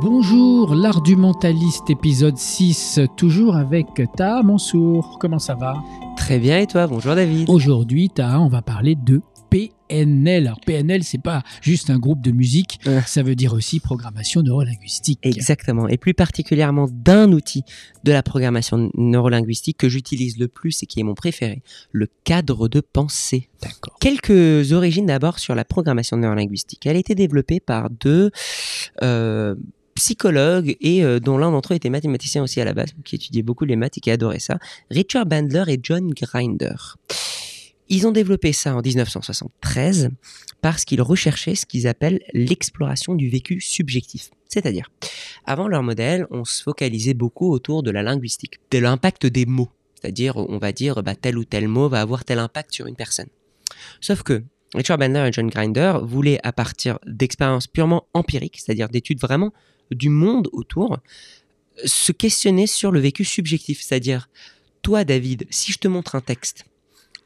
Bonjour, l'art du mentaliste, épisode 6, toujours avec Ta Mansour. Comment ça va? Très bien, et toi? Bonjour David. Aujourd'hui, Ta, on va parler de PNL. Alors, PNL, c'est pas juste un groupe de musique, Euh. ça veut dire aussi programmation neurolinguistique. Exactement, et plus particulièrement d'un outil de la programmation neurolinguistique que j'utilise le plus et qui est mon préféré, le cadre de pensée. D'accord. Quelques origines d'abord sur la programmation neurolinguistique. Elle a été développée par deux euh, psychologues et euh, dont l'un d'entre eux était mathématicien aussi à la base, qui étudiait beaucoup les maths et qui adorait ça, Richard Bandler et John Grinder. Ils ont développé ça en 1973 parce qu'ils recherchaient ce qu'ils appellent l'exploration du vécu subjectif. C'est-à-dire, avant leur modèle, on se focalisait beaucoup autour de la linguistique, de l'impact des mots. C'est-à-dire, on va dire, bah, tel ou tel mot va avoir tel impact sur une personne. Sauf que Richard Bandler et John Grinder voulaient, à partir d'expériences purement empiriques, c'est-à-dire d'études vraiment du monde autour, se questionner sur le vécu subjectif. C'est-à-dire, toi, David, si je te montre un texte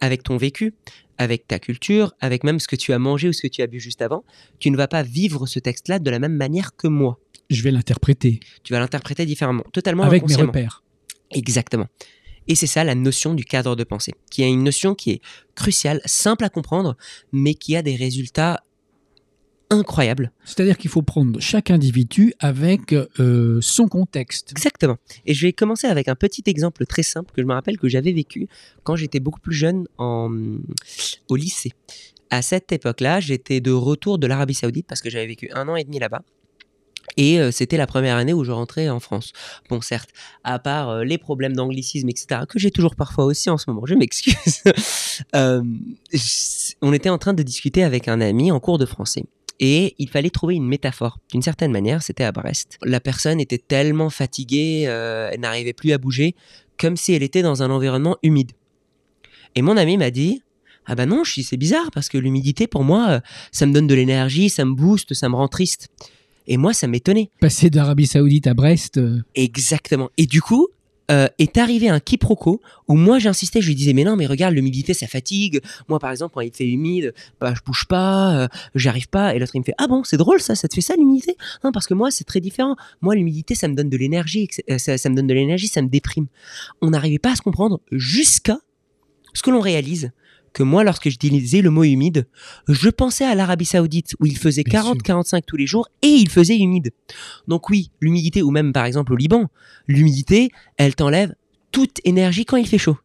avec ton vécu, avec ta culture, avec même ce que tu as mangé ou ce que tu as bu juste avant, tu ne vas pas vivre ce texte-là de la même manière que moi. Je vais l'interpréter Tu vas l'interpréter différemment, totalement avec mes repères. Exactement. Et c'est ça la notion du cadre de pensée, qui est une notion qui est cruciale, simple à comprendre, mais qui a des résultats incroyables. C'est-à-dire qu'il faut prendre chaque individu avec euh, son contexte. Exactement. Et je vais commencer avec un petit exemple très simple que je me rappelle que j'avais vécu quand j'étais beaucoup plus jeune en, au lycée. À cette époque-là, j'étais de retour de l'Arabie Saoudite parce que j'avais vécu un an et demi là-bas. Et euh, c'était la première année où je rentrais en France. Bon, certes, à part euh, les problèmes d'anglicisme, etc., que j'ai toujours parfois aussi en ce moment, je m'excuse. euh, on était en train de discuter avec un ami en cours de français. Et il fallait trouver une métaphore. D'une certaine manière, c'était à Brest. La personne était tellement fatiguée, euh, elle n'arrivait plus à bouger, comme si elle était dans un environnement humide. Et mon ami m'a dit Ah bah non, c'est bizarre, parce que l'humidité, pour moi, euh, ça me donne de l'énergie, ça me booste, ça me rend triste. Et moi, ça m'étonnait. Passer d'Arabie Saoudite à Brest, euh, Exactement. Et du coup, euh, est arrivé un quiproquo où moi j'insistais, je lui disais mais non mais regarde l'humidité ça fatigue. Moi par exemple quand il fait humide, bah je bouge pas, euh, j'arrive pas. Et l'autre il me fait ah bon c'est drôle ça, ça te fait ça l'humidité? Non parce que moi c'est très différent. Moi l'humidité ça me donne de l'énergie, euh, ça, ça me donne de l'énergie, ça me déprime. On n'arrivait pas à se comprendre jusqu'à ce que l'on réalise que moi lorsque je disais le mot humide, je pensais à l'Arabie Saoudite où il faisait Bien sûr. 40-45 tous les jours et il faisait humide. Donc oui, l'humidité, ou même par exemple au Liban, l'humidité, elle t'enlève toute énergie quand il fait chaud.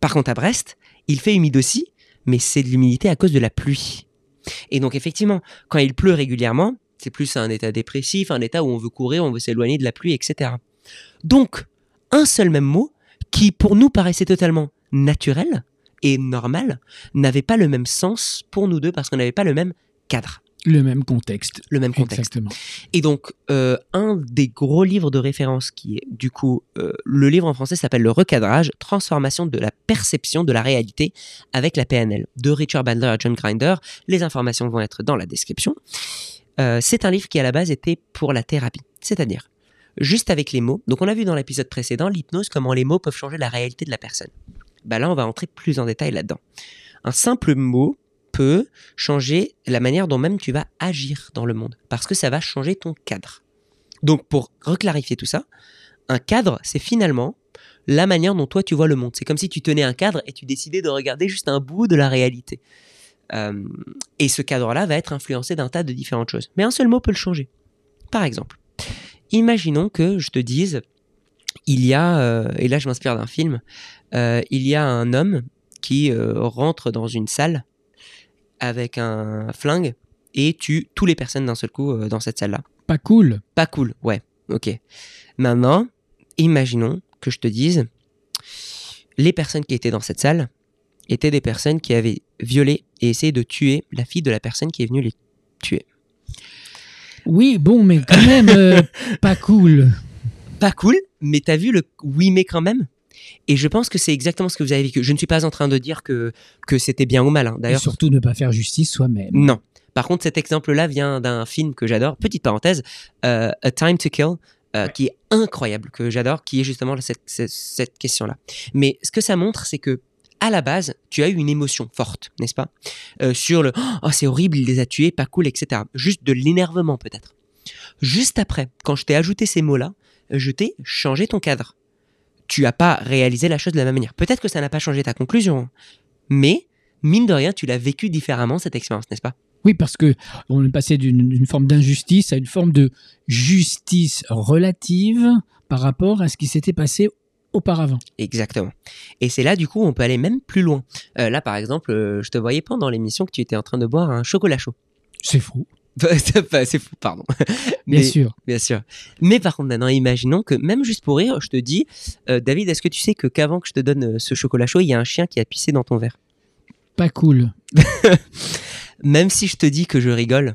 Par contre à Brest, il fait humide aussi, mais c'est de l'humidité à cause de la pluie. Et donc effectivement, quand il pleut régulièrement, c'est plus un état dépressif, un état où on veut courir, on veut s'éloigner de la pluie, etc. Donc, un seul même mot, qui pour nous paraissait totalement naturel et normal, n'avait pas le même sens pour nous deux parce qu'on n'avait pas le même cadre, le même contexte. le même contexte. Exactement. Et donc, euh, un des gros livres de référence qui est, du coup, euh, le livre en français s'appelle Le recadrage, transformation de la perception de la réalité avec la PNL, de Richard Bandler et John Grinder. Les informations vont être dans la description. Euh, c'est un livre qui, à la base, était pour la thérapie. C'est-à-dire, juste avec les mots. Donc, on a vu dans l'épisode précédent, l'hypnose, comment les mots peuvent changer la réalité de la personne. Bah là, on va entrer plus en détail là-dedans. Un simple mot peut changer la manière dont même tu vas agir dans le monde, parce que ça va changer ton cadre. Donc pour reclarifier tout ça, un cadre, c'est finalement la manière dont toi tu vois le monde. C'est comme si tu tenais un cadre et tu décidais de regarder juste un bout de la réalité. Euh, et ce cadre-là va être influencé d'un tas de différentes choses. Mais un seul mot peut le changer. Par exemple, imaginons que je te dise, il y a, euh, et là je m'inspire d'un film, euh, il y a un homme qui euh, rentre dans une salle avec un flingue et tue toutes les personnes d'un seul coup dans cette salle-là. Pas cool. Pas cool, ouais, ok. Maintenant, imaginons que je te dise, les personnes qui étaient dans cette salle étaient des personnes qui avaient violé et essayé de tuer la fille de la personne qui est venue les tuer. Oui, bon, mais quand même, euh, pas cool. Pas cool, mais t'as vu le oui mais quand même? Et je pense que c'est exactement ce que vous avez vécu. Je ne suis pas en train de dire que, que c'était bien ou mal. hein. D'ailleurs, surtout ne pas faire justice soi-même. Non. Par contre, cet exemple-là vient d'un film que j'adore. Petite parenthèse, euh, A Time to Kill, euh, qui est incroyable, que j'adore, qui est justement cette, cette, cette question-là. Mais ce que ça montre, c'est que à la base, tu as eu une émotion forte, n'est-ce pas? Euh, Sur le oh c'est horrible, il les a tués, pas cool, etc. Juste de l'énervement peut-être. Juste après, quand je t'ai ajouté ces mots-là, je t'ai changé ton cadre. Tu n'as pas réalisé la chose de la même manière. Peut-être que ça n'a pas changé ta conclusion, mais mine de rien, tu l'as vécu différemment cette expérience, n'est-ce pas? Oui, parce que on est passé d'une forme d'injustice à une forme de justice relative par rapport à ce qui s'était passé auparavant. Exactement. Et c'est là, du coup, on peut aller même plus loin. Euh, là, par exemple, euh, je te voyais pendant l'émission que tu étais en train de boire un chocolat chaud. C'est faux. C'est fou, pardon. Bien sûr. Bien sûr. Mais par contre, maintenant, imaginons que même juste pour rire, je te dis, euh, David, est-ce que tu sais que qu'avant que je te donne euh, ce chocolat chaud, il y a un chien qui a pissé dans ton verre? Pas cool. Même si je te dis que je rigole,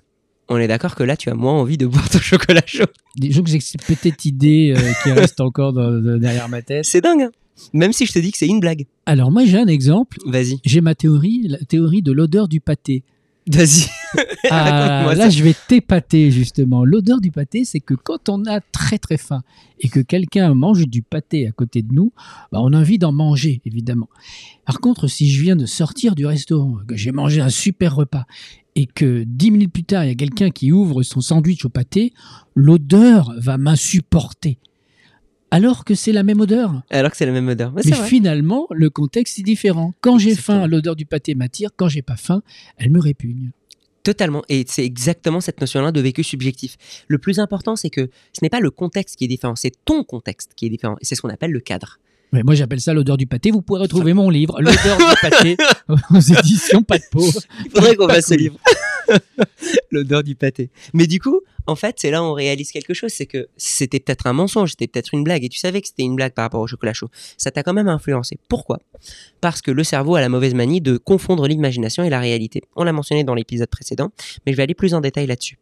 on est d'accord que là, tu as moins envie de boire ton chocolat chaud. Disons que j'ai cette petite idée euh, qui reste encore dans- de- derrière ma tête. C'est dingue, hein Même si je te dis que c'est une blague. Alors moi j'ai un exemple. Vas-y. J'ai ma théorie, la théorie de l'odeur du pâté. Vas-y. Ah, Raconte-moi là, je vais t'épater justement. L'odeur du pâté, c'est que quand on a très très faim et que quelqu'un mange du pâté à côté de nous, bah, on a envie d'en manger, évidemment. Par contre, si je viens de sortir du restaurant, que j'ai mangé un super repas et que dix minutes plus tard, il y a quelqu'un qui ouvre son sandwich au pâté, l'odeur va m'insupporter. Alors que c'est la même odeur. Alors que c'est la même odeur. Mais Mais finalement, le contexte est différent. Quand j'ai faim, l'odeur du pâté m'attire. Quand j'ai pas faim, elle me répugne. Totalement. Et c'est exactement cette notion-là de vécu subjectif. Le plus important, c'est que ce n'est pas le contexte qui est différent, c'est ton contexte qui est différent. Et c'est ce qu'on appelle le cadre. Ouais, moi, j'appelle ça l'odeur du pâté. Vous pourrez retrouver mon livre, L'odeur du pâté, aux éditions Pas de peau. Il faudrait qu'on fasse ce livre. L'odeur du pâté. Mais du coup, en fait, c'est là où on réalise quelque chose, c'est que c'était peut-être un mensonge, c'était peut-être une blague, et tu savais que c'était une blague par rapport au chocolat chaud. Ça t'a quand même influencé. Pourquoi? Parce que le cerveau a la mauvaise manie de confondre l'imagination et la réalité. On l'a mentionné dans l'épisode précédent, mais je vais aller plus en détail là-dessus.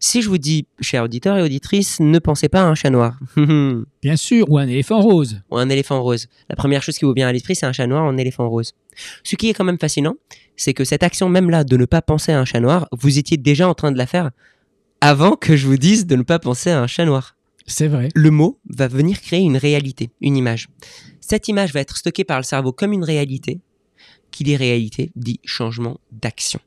Si je vous dis, chers auditeurs et auditrices, ne pensez pas à un chat noir. Bien sûr, ou un éléphant rose. ou un éléphant rose. La première chose qui vous vient à l'esprit, c'est un chat noir un éléphant rose. Ce qui est quand même fascinant, c'est que cette action même là de ne pas penser à un chat noir, vous étiez déjà en train de la faire avant que je vous dise de ne pas penser à un chat noir. C'est vrai. Le mot va venir créer une réalité, une image. Cette image va être stockée par le cerveau comme une réalité. Qui dit réalité dit changement d'action.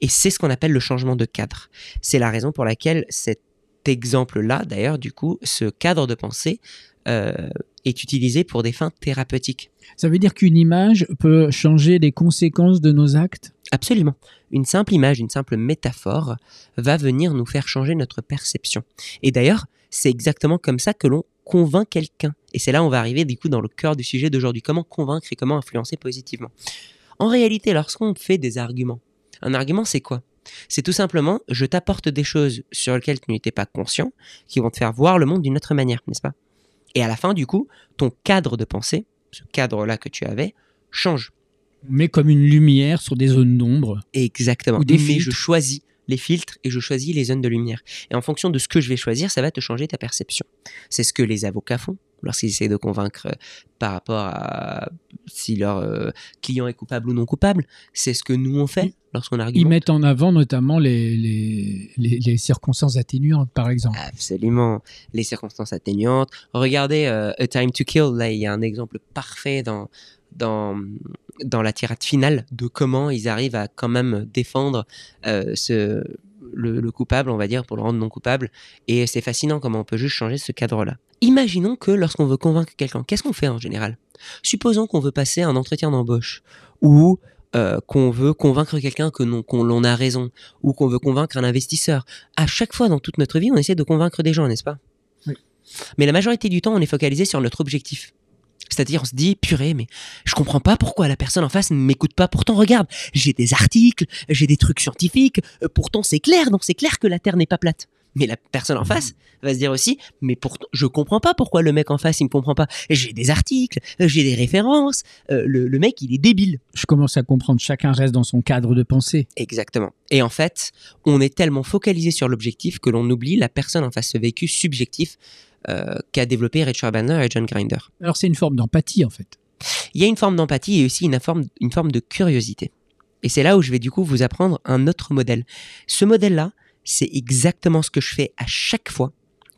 Et c'est ce qu'on appelle le changement de cadre. C'est la raison pour laquelle cet exemple-là, d'ailleurs, du coup, ce cadre de pensée euh, est utilisé pour des fins thérapeutiques. Ça veut dire qu'une image peut changer les conséquences de nos actes? Absolument. Une simple image, une simple métaphore va venir nous faire changer notre perception. Et d'ailleurs, c'est exactement comme ça que l'on convainc quelqu'un. Et c'est là où on va arriver du coup dans le cœur du sujet d'aujourd'hui. Comment convaincre et comment influencer positivement? En réalité, lorsqu'on fait des arguments, un argument c'est quoi? C'est tout simplement, je t'apporte des choses sur lesquelles tu n'étais pas conscient, qui vont te faire voir le monde d'une autre manière, n'est-ce pas? Et à la fin, du coup, ton cadre de pensée, ce cadre-là que tu avais, change. Mais comme une lumière sur des zones d'ombre. Exactement. Ou des Mais je choisis les filtres et je choisis les zones de lumière. Et en fonction de ce que je vais choisir, ça va te changer ta perception. C'est ce que les avocats font lorsqu'ils essaient de convaincre euh, par rapport à si leur euh, client est coupable ou non coupable. C'est ce que nous on fait lorsqu'on Ils argumente. mettent en avant notamment les, les, les- les circonstances atténuantes, par exemple. Absolument. Les circonstances atténuantes. Regardez euh, A Time to Kill. Là, il y a un exemple parfait dans, dans, dans la tirade finale de comment ils arrivent à quand même défendre euh, ce, le, le coupable, on va dire, pour le rendre non coupable. Et c'est fascinant comment on peut juste changer ce cadre-là. Imaginons que lorsqu'on veut convaincre quelqu'un, qu'est-ce qu'on fait en général? Supposons qu'on veut passer un entretien d'embauche ou euh, qu'on veut convaincre quelqu'un que non, qu'on l'on a raison ou qu'on veut convaincre un investisseur. À chaque fois dans toute notre vie, on essaie de convaincre des gens, n'est-ce pas? Oui. Mais la majorité du temps, on est focalisé sur notre objectif. C'est-à-dire, on se dit, purée, mais je comprends pas pourquoi la personne en face ne m'écoute pas. Pourtant, regarde, j'ai des articles, j'ai des trucs scientifiques. euh, pourtant, c'est clair, donc c'est clair que la Terre n'est pas plate. Mais la personne en face va se dire aussi, mais pourtant, je comprends pas pourquoi le mec en face, il me comprend pas. J'ai des articles, euh, j'ai des références. euh, le, le mec, il est débile. Je commence à comprendre, chacun reste dans son cadre de pensée. Exactement. Et en fait, on est tellement focalisé sur l'objectif que l'on oublie la personne en face, ce vécu subjectif euh, qu'a développé Richard Bandler et John Grinder. Alors c'est une forme d'empathie, en fait. Il y a une forme d'empathie et aussi une forme, une forme de curiosité. Et c'est là où je vais du coup vous apprendre un autre modèle. Ce modèle-là, c'est exactement ce que je fais à chaque fois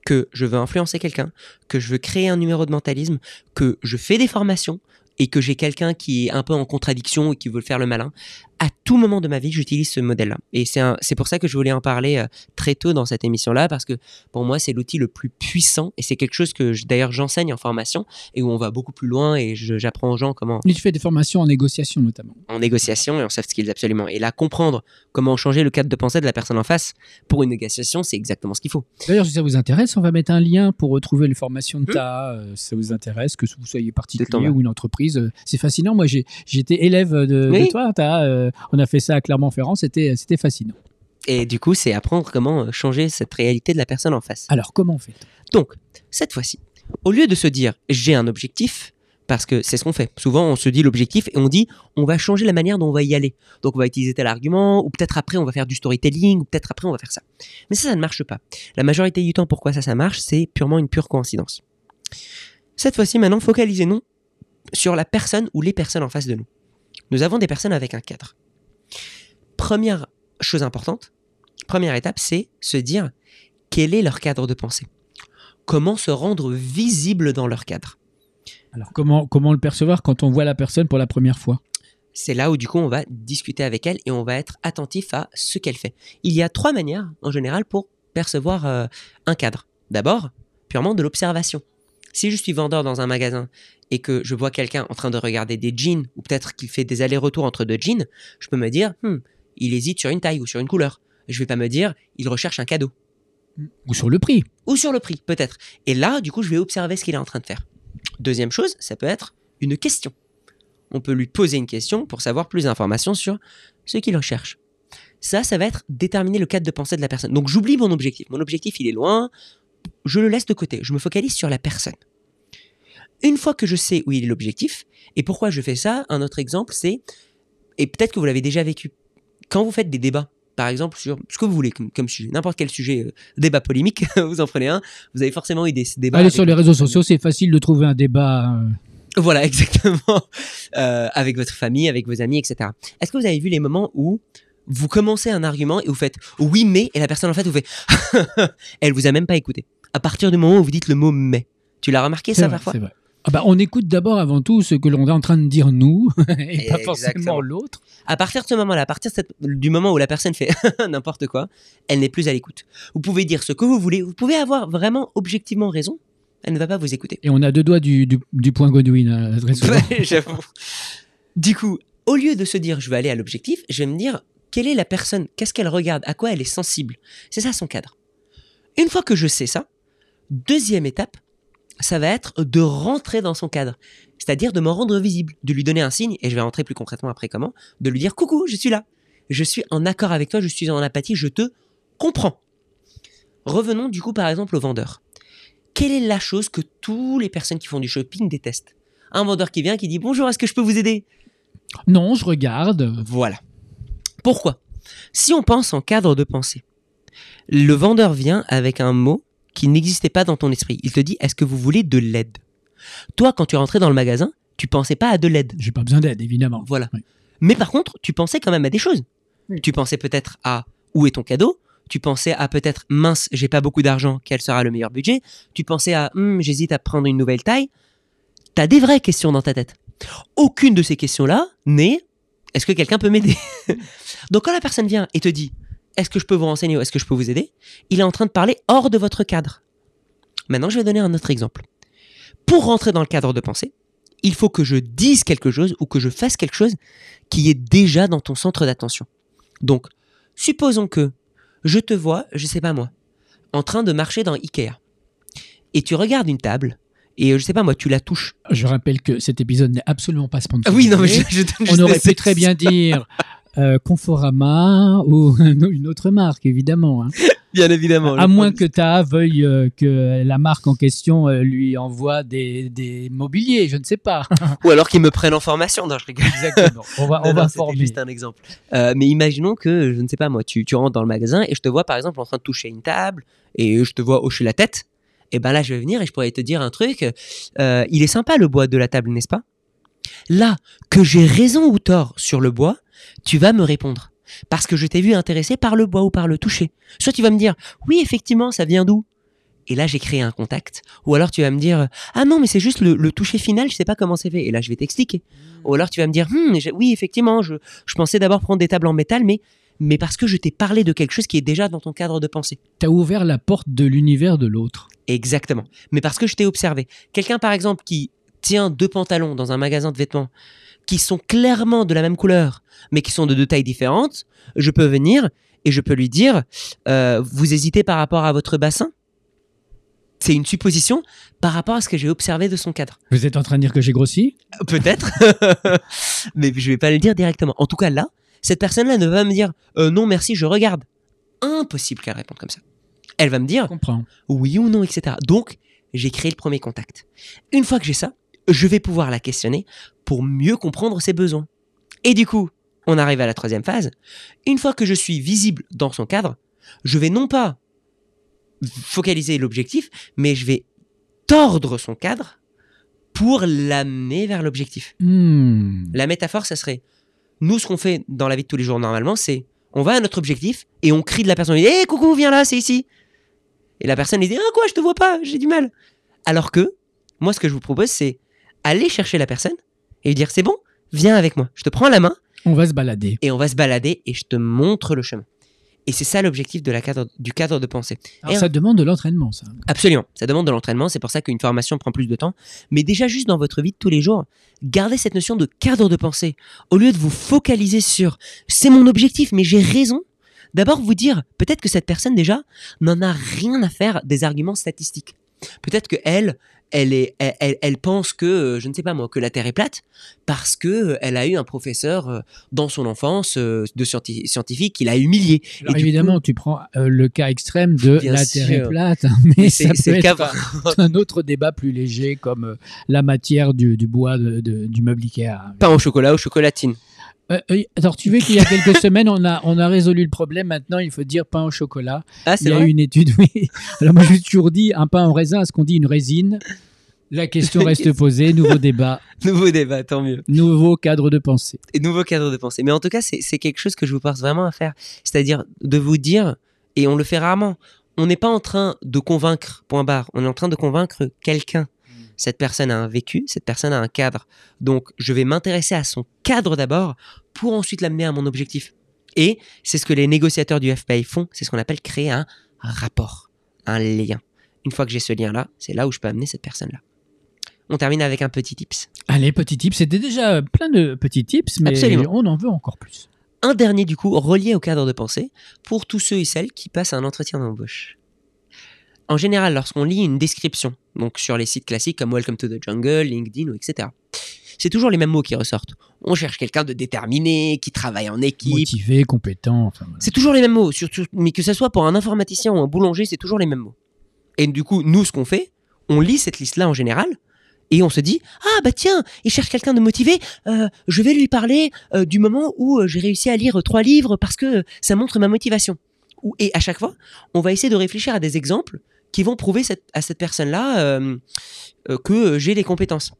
que je veux influencer quelqu'un, que je veux créer un numéro de mentalisme, que je fais des formations et que j'ai quelqu'un qui est un peu en contradiction et qui veut faire le malin. À tout moment de ma vie, j'utilise ce modèle-là. Et c'est pour ça que je voulais en parler euh, très tôt dans cette émission-là, parce que pour moi, c'est l'outil le plus puissant et c'est quelque chose que je- d'ailleurs j'enseigne en formation et où on va beaucoup plus loin et j'apprends aux gens comment, Et tu fais des formations en négociation notamment. en négociation et en soft skills absolument. Et là, comprendre comment changer le cadre de pensée de la personne en face pour une négociation, c'est exactement ce qu'il faut. D'ailleurs, si ça vous intéresse, on va mettre un lien pour retrouver les formations de Hmm. TA. euh, si ça vous intéresse, que vous soyez particulier ou une entreprise. euh, C'est fascinant. Moi, j'ai j'étais élève de, de Oui. toi. Euh, on a fait ça à Clermont-Ferrand. C'était c'était fascinant. Et du coup, c'est apprendre comment euh, changer cette réalité de la personne en face. Alors, comment on fait? Donc, cette fois-ci, au lieu de se dire j'ai un objectif, parce que c'est ce qu'on fait. Souvent, on se dit l'objectif et on dit on va changer la manière dont on va y aller. Donc, on va utiliser tel argument, ou peut-être après, on va faire du storytelling, ou peut-être après, on va faire ça. Mais ça, ça ne marche pas. La majorité du temps, pourquoi ça, ça marche? C'est purement une pure coïncidence. Cette fois-ci, maintenant, focalisez-nous sur la personne ou les personnes en face de nous. Nous avons des personnes avec un cadre. Première chose importante, première étape, c'est se dire quel est leur cadre de pensée. Comment se rendre visible dans leur cadre. Alors, comment, comment le percevoir quand on voit la personne pour la première fois? C'est là où du coup on va discuter avec elle et on va être attentif à ce qu'elle fait. Il y a trois manières en général pour percevoir euh, un cadre. D'abord, purement de l'observation. Si je suis vendeur dans un magasin et que je vois quelqu'un en train de regarder des jeans ou peut-être qu'il fait des allers-retours entre deux jeans, je peux me dire, Hmm, il hésite sur une taille ou sur une couleur. Je vais pas me dire, il recherche un cadeau. Ou sur le prix ou sur le prix, peut-être. Et là, du coup, je vais observer ce qu'il est en train de faire. Deuxième chose, ça peut être une question. On peut lui poser une question pour savoir plus d'informations sur ce qu'il recherche. Ça, ça va être déterminer le cadre de pensée de la personne. Donc, j'oublie mon objectif. Mon objectif, il est loin. Je le laisse de côté. Je me focalise sur la personne. Une fois que je sais où il est l'objectif, et pourquoi je fais ça, un autre exemple, c'est, et peut-être que vous l'avez déjà vécu, quand vous faites des débats, par exemple, sur ce que vous voulez comme, comme sujet, n'importe quel sujet, euh, débat polémique, vous en prenez un, vous avez forcément eu des débats. Allez sur les réseaux sociaux, c'est facile de trouver un débat. euh, Voilà, exactement. Euh, avec votre famille, avec vos amis, etc. Est-ce que vous avez vu les moments où vous commencez un argument et vous faites oui mais et la personne en fait vous fait elle vous a même pas écouté. À partir du moment où vous dites le mot mais, tu l'as remarqué ça vrai, parfois? c'est vrai. Ah bah, on écoute d'abord avant tout ce que l'on est en train de dire nous et pas forcément Exactement. l'autre. À partir de ce moment-là, à partir cette- du moment où la personne fait n'importe quoi, elle n'est plus à l'écoute. Vous pouvez dire ce que vous voulez, vous pouvez avoir vraiment objectivement raison, elle ne va pas vous écouter. Et on a deux doigts du, du, du point Godwin. euh, très souvent. Ouais, j'avoue. Du coup, au lieu de se dire je vais aller à l'objectif, je vais me dire quelle est la personne, qu'est-ce qu'elle regarde, à quoi elle est sensible? C'est ça son cadre. Une fois que je sais ça, deuxième étape, ça va être de rentrer dans son cadre. C'est-à-dire de me rendre visible, de lui donner un signe, et je vais rentrer plus concrètement après comment, de lui dire coucou, je suis là. Je suis en accord avec toi, je suis en apathie, je te comprends. Revenons du coup par exemple au vendeur. Quelle est la chose que toutes les personnes qui font du shopping détestent? Un vendeur qui vient qui dit bonjour, est-ce que je peux vous aider? Non, je regarde. Voilà. Pourquoi? Si on pense en cadre de pensée, le vendeur vient avec un mot qui n'existait pas dans ton esprit. Il te dit est-ce que vous voulez de l'aide? Toi, quand tu es rentré dans le magasin, tu pensais pas à de l'aide. J'ai pas besoin d'aide, évidemment. Voilà. Oui. Mais par contre, tu pensais quand même à des choses. Oui. Tu pensais peut-être à où est ton cadeau Tu pensais à peut-être mince, j'ai pas beaucoup d'argent, quel sera le meilleur budget Tu pensais à Hum, j'hésite à prendre une nouvelle taille T'as des vraies questions dans ta tête. Aucune de ces questions-là n'est est-ce que quelqu'un peut m'aider? Donc quand la personne vient et te dit est-ce que je peux vous renseigner ou est-ce que je peux vous aider? Il est en train de parler hors de votre cadre. Maintenant, je vais donner un autre exemple. Pour rentrer dans le cadre de pensée, il faut que je dise quelque chose ou que je fasse quelque chose qui est déjà dans ton centre d'attention. Donc, supposons que je te vois, je sais pas moi, en train de marcher dans Ikea. Et tu regardes une table, et euh, je sais pas moi, tu la touches. Je rappelle que cet épisode n'est absolument pas Ah sponsorisé. oui, non, mais je, je donne On aurait pu très bien dire euh, Conforama ou une autre marque, évidemment. hein. Bien évidemment. À moins que ta veuille euh, que la marque en question euh, lui envoie des, des mobiliers, je ne sais pas. Ou alors qu'ils me prennent en formation. Non, je rigole. Exactement. On va, Non, on non, va c'était former. juste un exemple. Euh, mais imaginons que, je ne sais pas moi, tu, tu rentres dans le magasin et je te vois par exemple en train de toucher une table et je te vois hocher la tête. Et ben là, je vais venir et je pourrais te dire un truc. il est sympa le bois de la table, n'est-ce pas? Là, que j'ai raison ou tort sur le bois, tu vas me répondre. Parce que je t'ai vu intéressé par le bois ou par le toucher. Soit tu vas me dire, oui, effectivement, ça vient d'où? Et là, j'ai créé un contact. Ou alors, tu vas me dire, ah non, mais c'est juste le, le toucher final, je sais pas comment c'est fait. Et là, je vais t'expliquer. Ou alors, tu vas me dire, Hmm, oui, effectivement, je, je pensais d'abord prendre des tables en métal, mais, mais parce que je t'ai parlé de quelque chose qui est déjà dans ton cadre de pensée. Tu as ouvert la porte de l'univers de l'autre. Exactement. Mais parce que je t'ai observé. Quelqu'un, par exemple, qui tient deux pantalons dans un magasin de vêtements qui sont clairement de la même couleur, mais qui sont de deux tailles différentes, je peux venir et je peux lui dire euh, Vous hésitez par rapport à votre bassin? C'est une supposition par rapport à ce que j'ai observé de son cadre. Vous êtes en train de dire que j'ai grossi? Peut-être, mais je vais pas le dire directement. En tout cas, là, cette personne-là ne va me dire Euh, Non, merci, je regarde. Impossible qu'elle réponde comme ça. Elle va me dire comprends. oui ou non, etc. Donc, j'ai créé le premier contact. Une fois que j'ai ça, je vais pouvoir la questionner pour mieux comprendre ses besoins. Et du coup, on arrive à la troisième phase. Une fois que je suis visible dans son cadre, je vais non pas focaliser l'objectif, mais je vais tordre son cadre pour l'amener vers l'objectif. Hmm. La métaphore, ça serait, nous, ce qu'on fait dans la vie de tous les jours normalement, c'est, on va à notre objectif et on crie de la personne, hé, coucou, viens là, c'est ici. Et la personne, elle dit, ah quoi, je te vois pas, j'ai du mal. Alors que, moi, ce que je vous propose, c'est aller chercher la personne et lui dire, c'est bon, viens avec moi, je te prends la main On va se balader. et on va se balader et je te montre le chemin. Et c'est ça l'objectif de la cadre, du cadre de pensée. Alors, Et ça demande de l'entraînement, ça. Absolument, ça demande de l'entraînement, c'est pour ça qu'une formation prend plus de temps. Mais déjà juste dans votre vie de tous les jours, gardez cette notion de cadre de pensée. Au lieu de vous focaliser sur c'est mon objectif, mais j'ai raison, d'abord vous dire peut-être que cette personne déjà n'en a rien à faire des arguments statistiques. Peut-être que elle, elle, est, elle, elle- elle pense que, euh, je ne sais pas moi, que la Terre est plate parce que euh, elle a eu un professeur euh, dans son enfance de scienti- scientifique qui l'a humilié. Alors du évidemment, tu prends le cas extrême de la Terre est plate, hein, mais c'est un, un autre débat plus léger comme la matière du, du bois de- de- du meuble Ikea. pain au chocolat ou chocolatine. Euh, alors tu veux qu'il y a quelques semaines, on a, on a résolu le problème. Maintenant, il faut dire pain au chocolat. Ah, Il c'est y a vrai eu une étude, oui. Alors moi, j'ai toujours dit un pain en raisin, est-ce qu'on dit une résine? La question reste posée. Nouveau débat, Nouveau débat, tant mieux. nouveau cadre de pensée. et nouveau cadre de pensée. Mais en tout cas, c'est c'est quelque chose que je vous force vraiment à faire. C'est-à-dire de vous dire, et on le fait rarement, on n'est pas en train de convaincre, point barre, on est en train de convaincre quelqu'un. Cette personne a un vécu, cette personne a un cadre. Donc, je vais m'intéresser à son cadre d'abord pour ensuite l'amener à mon objectif. Et c'est ce que les négociateurs du FPI font, c'est ce qu'on appelle créer un rapport, un lien. Une fois que j'ai ce lien-là, c'est là où je peux amener cette personne-là. On termine avec un petit tips. Allez, petits tips. C'était déjà plein de petits tips, mais Absolument. on en veut encore plus. un dernier du coup relié au cadre de pensée pour tous ceux et celles qui passent un entretien d'embauche. En général, lorsqu'on lit une description, donc sur les sites classiques comme Welcome to the Jungle, LinkedIn, etc., c'est toujours les mêmes mots qui ressortent. On cherche quelqu'un de déterminé, qui travaille en équipe. Motivé, compétent. Enfin, voilà. C'est toujours les mêmes mots, surtout, mais que ce soit pour un informaticien ou un boulanger, c'est toujours les mêmes mots. Et du coup, nous, ce qu'on fait, on lit cette liste-là en général, et on se dit ah bah tiens, il cherche quelqu'un de motivé. euh, je vais lui parler euh, du moment où euh, j'ai réussi à lire trois livres parce que ça montre ma motivation. Et à chaque fois, on va essayer de réfléchir à des exemples qui vont prouver à cette personne-là euh, euh, que j'ai les compétences.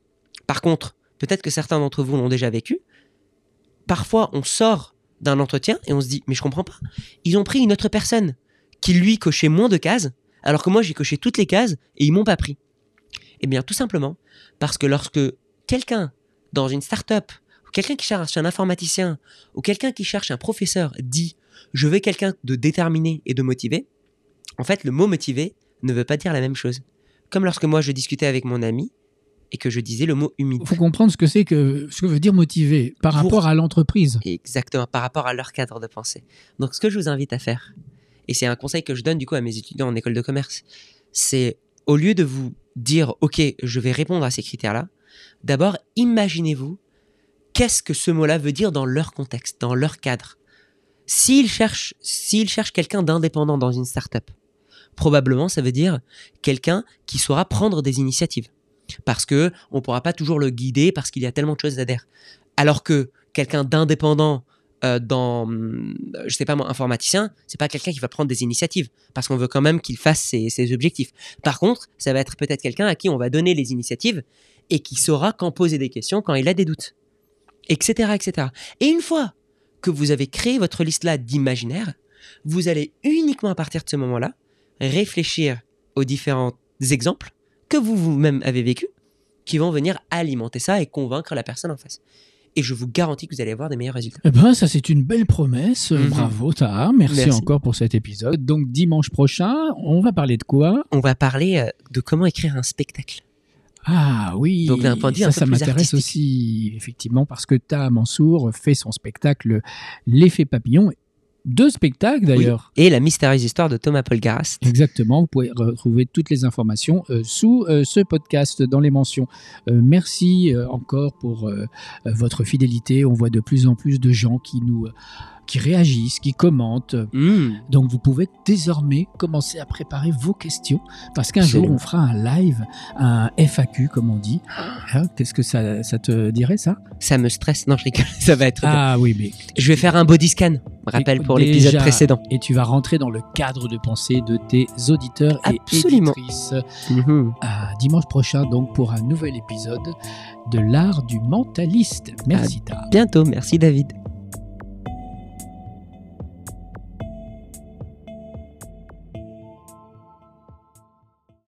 Par contre, peut-être que certains d'entre vous l'ont déjà vécu. Parfois, on sort d'un entretien et on se dit mais je comprends pas. Ils ont pris une autre personne qui lui cochait moins de cases, alors que moi j'ai coché toutes les cases et ils m'ont pas pris. Eh bien, tout simplement parce que lorsque quelqu'un dans une start-up, ou quelqu'un qui cherche un informaticien, ou quelqu'un qui cherche un professeur dit je veux quelqu'un de déterminé et de motivé, en fait, le mot motivé ne veut pas dire la même chose. Comme lorsque moi je discutais avec mon ami et que je disais le mot humide. Il faut comprendre ce que c'est que ce que veut dire motivé par Pour- rapport à l'entreprise. Exactement, par rapport à leur cadre de pensée. Donc, ce que je vous invite à faire, et c'est un conseil que je donne du coup à mes étudiants en école de commerce, c'est au lieu de vous dire, OK, je vais répondre à ces critères-là, d'abord, imaginez-vous qu'est-ce que ce mot-là veut dire dans leur contexte, dans leur cadre. S'ils cherchent, s'ils cherchent quelqu'un d'indépendant dans une startup, probablement ça veut dire quelqu'un qui saura prendre des initiatives. Parce que on pourra pas toujours le guider parce qu'il y a tellement de choses à dire. Alors que quelqu'un d'indépendant euh, dans, hum, je sais pas moi, informaticien, c'est pas quelqu'un qui va prendre des initiatives parce qu'on veut quand même qu'il fasse ses, ses objectifs. Par contre, ça va être peut-être quelqu'un à qui on va donner les initiatives et qui saura quand poser des questions quand il a des doutes, etc., etc. Et une fois que vous avez créé votre liste là d'imaginaire, vous allez uniquement à partir de ce moment-là réfléchir aux différents exemples que vous vous-même avez vécu qui vont venir alimenter ça et convaincre la personne en face. Et je vous garantis que vous allez avoir des meilleurs résultats. Eh ben, ça, c'est une belle promesse. Mhm. Bravo, Tahar. Merci, Merci. encore pour cet épisode. Donc, dimanche prochain, on va parler de quoi? On va parler euh, de comment écrire un spectacle. Ah oui, Donc, d'un point de vue ça, un ça m'intéresse aussi, effectivement, parce que Taha Mansour fait son spectacle L'effet papillon. Deux spectacles, d'ailleurs. Et la mystérieuse histoire de Thomas Paul Garast. Exactement, vous pouvez retrouver toutes les informations euh, sous euh, ce podcast dans les mentions. Euh, merci encore pour votre fidélité. On voit de plus en plus de gens qui nous qui réagissent, qui commentent. Hmm. Donc vous pouvez désormais commencer à préparer vos questions parce qu'un jour on fera un live, un FAQ comme on dit. Hein, Qu'est-ce que ça, ça te dirait ça? Ça me stresse. Non, je rigole. Ça va être bien. Ah oui, mais Je vais faire un body scan. Rappel pour l'épisode précédent. Et tu vas rentrer dans le cadre de pensée de tes auditeurs Absolument. et éditrices. Mhm. à dimanche prochain donc pour un nouvel épisode de l'art du mentaliste. Merci Tara. Bientôt. Merci David.